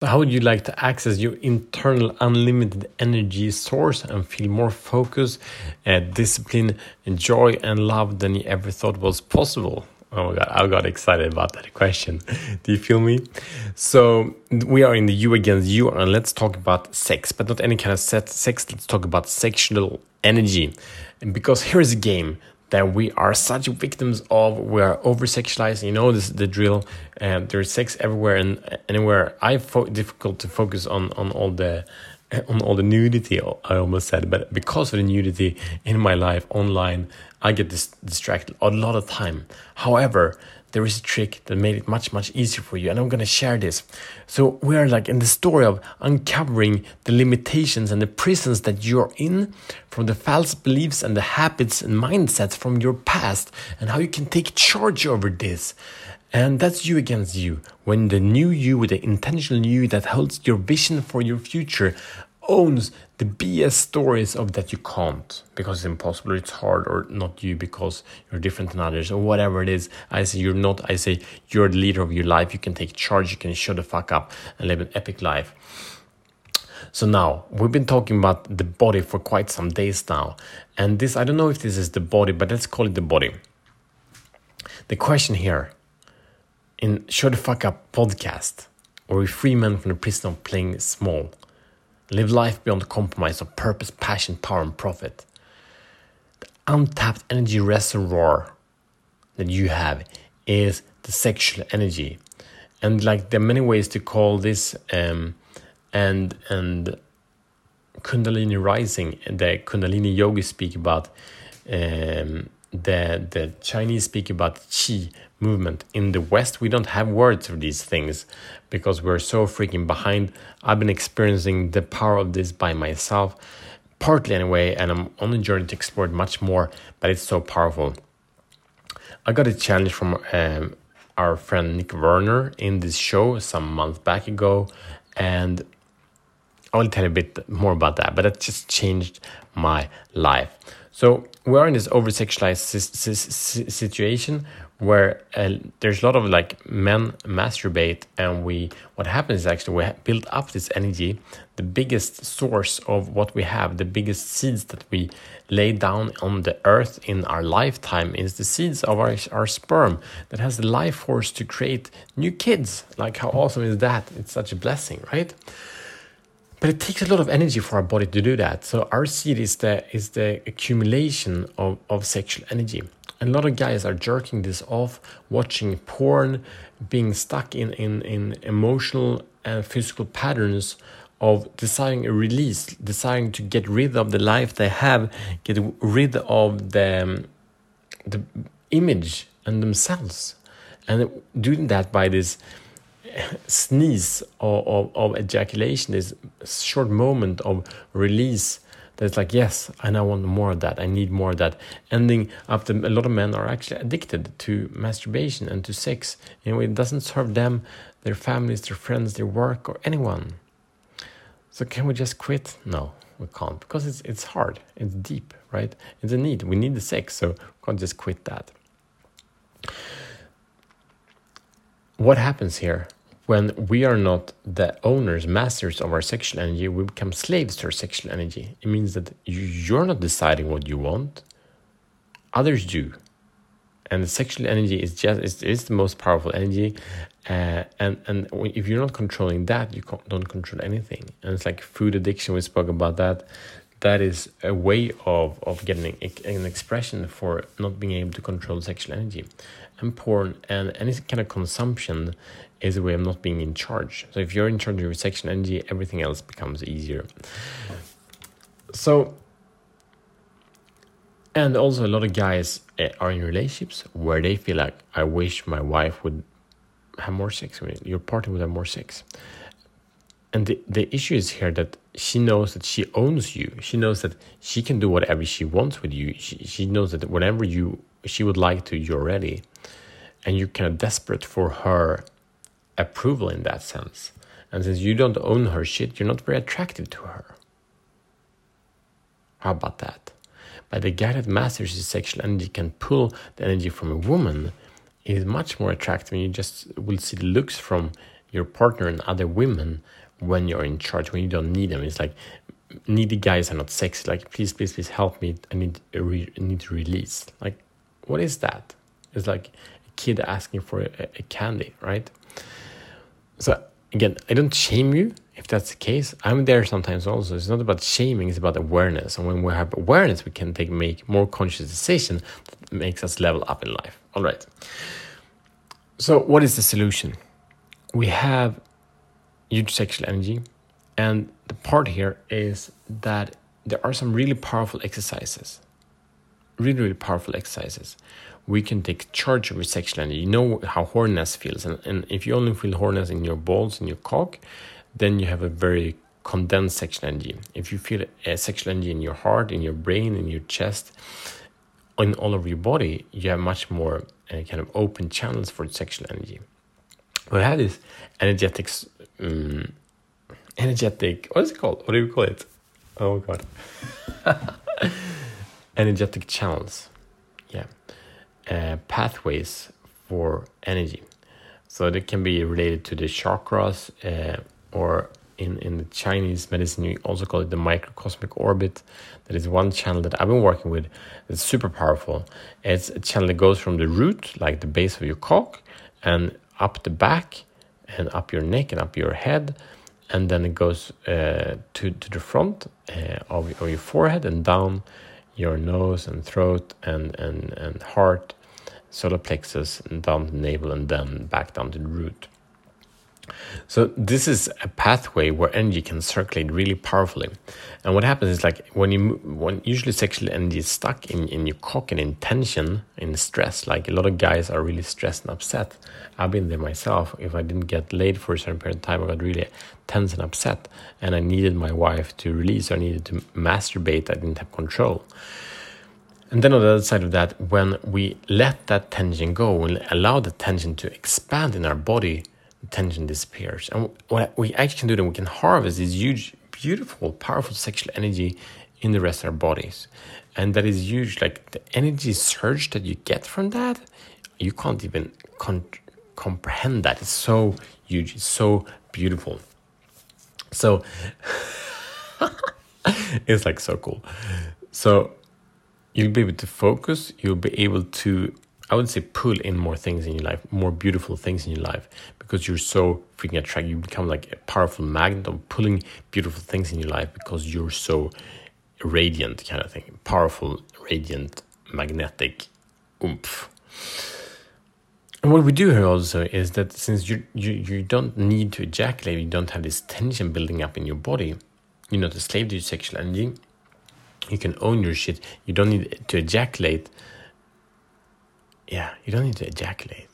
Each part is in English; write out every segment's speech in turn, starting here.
How would you like to access your internal unlimited energy source and feel more focus, uh, discipline, and joy and love than you ever thought was possible? Oh my god, I got excited about that question. Do you feel me? So we are in the you against you, and let's talk about sex, but not any kind of sex. Let's talk about sexual energy, and because here's a game that we are such victims of. We are over sexualized. You know this the drill. Um, there's sex everywhere and anywhere. I fo- difficult to focus on on all the on all the nudity. I almost said, but because of the nudity in my life online, I get dis- distracted a lot of time. However, there is a trick that made it much much easier for you and i'm going to share this. So we are like in the story of uncovering the limitations and the prisons that you're in from the false beliefs and the habits and mindsets from your past and how you can take charge over this. And that's you against you. When the new you with the intentional you that holds your vision for your future owns the BS stories of that you can't because it's impossible, it's hard, or not you because you're different than others, or whatever it is. I say you're not, I say you're the leader of your life, you can take charge, you can shut the fuck up and live an epic life. So now we've been talking about the body for quite some days now, and this I don't know if this is the body, but let's call it the body. The question here in Shut the Fuck Up podcast, or we free men from the prison of playing small Live life beyond the compromise of purpose, passion, power, and profit. The untapped energy reservoir that you have is the sexual energy. And like there are many ways to call this um, and and Kundalini rising, the Kundalini yogis speak about um, the the Chinese speak about qi movement. In the West, we don't have words for these things because we're so freaking behind. I've been experiencing the power of this by myself, partly anyway, and I'm on a journey to explore it much more. But it's so powerful. I got a challenge from um, our friend Nick Werner in this show some months back ago, and I will tell you a bit more about that. But it just changed my life. So we are in this over sexualized situation where uh, there's a lot of like men masturbate and we what happens is actually we build up this energy. The biggest source of what we have the biggest seeds that we lay down on the earth in our lifetime is the seeds of our, our sperm that has the life force to create new kids. Like how awesome is that? It's such a blessing right but it takes a lot of energy for our body to do that. So our seed is the is the accumulation of, of sexual energy. And a lot of guys are jerking this off, watching porn, being stuck in, in, in emotional and physical patterns of desiring a release, desiring to get rid of the life they have, get rid of the, the image and themselves. And doing that by this sneeze of, of, of ejaculation, this short moment of release that's like, yes, and I want more of that. I need more of that. Ending up, the, a lot of men are actually addicted to masturbation and to sex. Know, it doesn't serve them, their families, their friends, their work, or anyone. So can we just quit? No, we can't because it's it's hard. It's deep, right? It's a need. We need the sex, so we can't just quit that. What happens here? When we are not the owners, masters of our sexual energy, we become slaves to our sexual energy. It means that you're not deciding what you want, others do. And the sexual energy is just is, is the most powerful energy, uh, and and if you're not controlling that, you don't control anything. And it's like food addiction. We spoke about that. That is a way of of getting an expression for not being able to control sexual energy, and porn and any kind of consumption is a way of not being in charge. So if you're in charge of your sexual energy, everything else becomes easier. So, and also a lot of guys eh, are in relationships where they feel like, I wish my wife would have more sex with me. Your partner would have more sex. And the, the issue is here that she knows that she owns you. She knows that she can do whatever she wants with you. She, she knows that whenever you she would like to, you're ready. And you're kind of desperate for her approval in that sense. And since you don't own her shit, you're not very attractive to her. How about that? But the guy that masters his sexual energy can pull the energy from a woman is much more attractive. And you just will see the looks from your partner and other women when you're in charge, when you don't need them. It's like needy guys are not sexy. Like, please, please, please help me. I need, I need to release. Like, what is that? It's like a kid asking for a, a candy, right? So, again, I don't shame you if that's the case. I'm there sometimes also. It's not about shaming, it's about awareness. And when we have awareness, we can take make more conscious decision that makes us level up in life. All right. So, what is the solution? We have huge sexual energy. And the part here is that there are some really powerful exercises. Really, really powerful exercises. We can take charge of your sexual energy. You know how horniness feels. And, and if you only feel horniness in your balls and your cock, then you have a very condensed sexual energy. If you feel a sexual energy in your heart, in your brain, in your chest, in all over your body, you have much more uh, kind of open channels for sexual energy. We have this energetic, um, energetic. What is it called? What do you call it? Oh god, energetic channels. Yeah, uh, pathways for energy. So they can be related to the chakras, uh, or in, in the Chinese medicine, you also call it the microcosmic orbit. That is one channel that I've been working with. It's super powerful. It's a channel that goes from the root, like the base of your cock, and up the back, and up your neck, and up your head, and then it goes uh, to to the front uh, of, of your forehead and down your nose and throat and and and heart, solar plexus, and down the navel, and then back down to the root. So this is a pathway where energy can circulate really powerfully. And what happens is like when you when usually sexual energy is stuck in, in your cock and in tension, in stress, like a lot of guys are really stressed and upset. I've been there myself. If I didn't get laid for a certain period of time, I got really tense and upset. And I needed my wife to release, I needed to masturbate, I didn't have control. And then on the other side of that, when we let that tension go and allow the tension to expand in our body, tension disappears. And what we actually can do, then we can harvest this huge, beautiful, powerful sexual energy in the rest of our bodies. And that is huge. Like the energy surge that you get from that, you can't even con- comprehend that. It's so huge, it's so beautiful. So it's like so cool. So you'll be able to focus, you'll be able to I would say pull in more things in your life, more beautiful things in your life, because you're so freaking attractive. You become like a powerful magnet of pulling beautiful things in your life because you're so radiant, kind of thing. Powerful, radiant, magnetic oomph. And what we do here also is that since you, you you don't need to ejaculate, you don't have this tension building up in your body, you're not a slave to your sexual energy. You can own your shit. You don't need to ejaculate yeah, you don't need to ejaculate.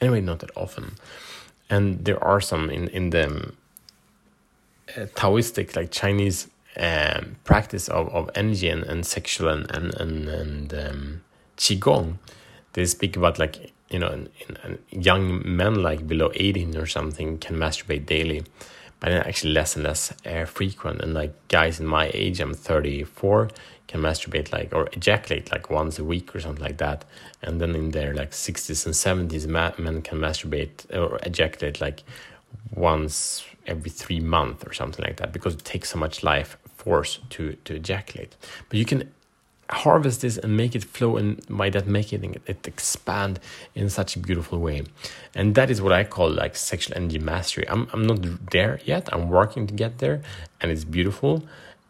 Anyway, not that often. And there are some in, in the uh, Taoistic, like Chinese um, practice of, of energy and, and sexual and, and, and, and um, Qigong. They speak about like, you know, young men like below 18 or something can masturbate daily, but actually less and less uh, frequent. And like guys in my age, I'm 34, can masturbate like or ejaculate like once a week or something like that. And then in their like 60s and 70s men can masturbate or ejaculate like once every three months or something like that because it takes so much life force to to ejaculate. But you can harvest this and make it flow and by that making it, it expand in such a beautiful way. And that is what i call like sexual energy mastery. I'm, I'm not there yet. I'm working to get there and it's beautiful.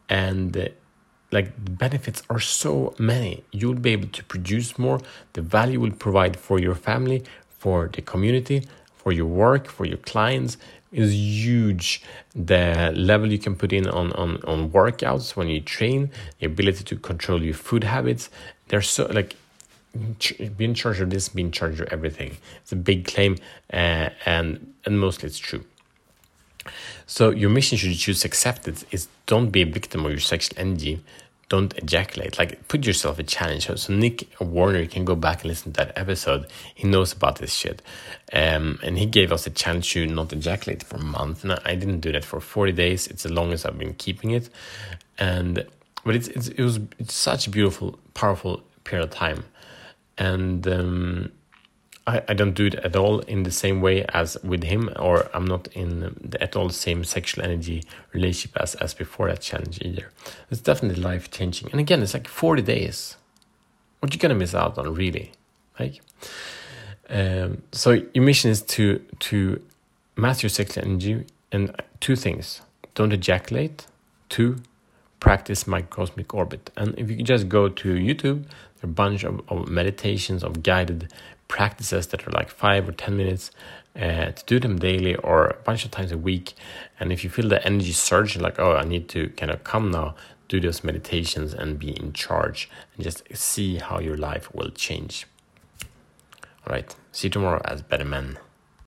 And uh, like the benefits are so many. You'll be able to produce more. The value will provide for your family for the community for your work for your clients is huge. The level you can put in on, on, on workouts when you train the ability to control your food habits. They're so like be in charge of this be in charge of everything. It's a big claim uh, and and mostly it's true so your mission should choose to accept it is don't be a victim of your sexual energy don't ejaculate. Like, put yourself a challenge. So, Nick Warner, can go back and listen to that episode. He knows about this shit. Um, and he gave us a challenge to not ejaculate for a month. And I didn't do that for 40 days. It's the longest I've been keeping it. And, but it's, it's it was it's such a beautiful, powerful period of time. And, um, I, I don't do it at all in the same way as with him, or I'm not in the, at all the same sexual energy relationship as, as before that challenge either. It's definitely life changing. And again, it's like 40 days. What you gonna miss out on, really? Like, um, so your mission is to to master your sexual energy and two things: don't ejaculate. Two, practice microcosmic orbit. And if you just go to YouTube, there are a bunch of, of meditations of guided practices that are like five or 10 minutes uh, to do them daily or a bunch of times a week. And if you feel the energy surge, like, oh, I need to kind of come now, do those meditations and be in charge and just see how your life will change. All right. See you tomorrow as better men.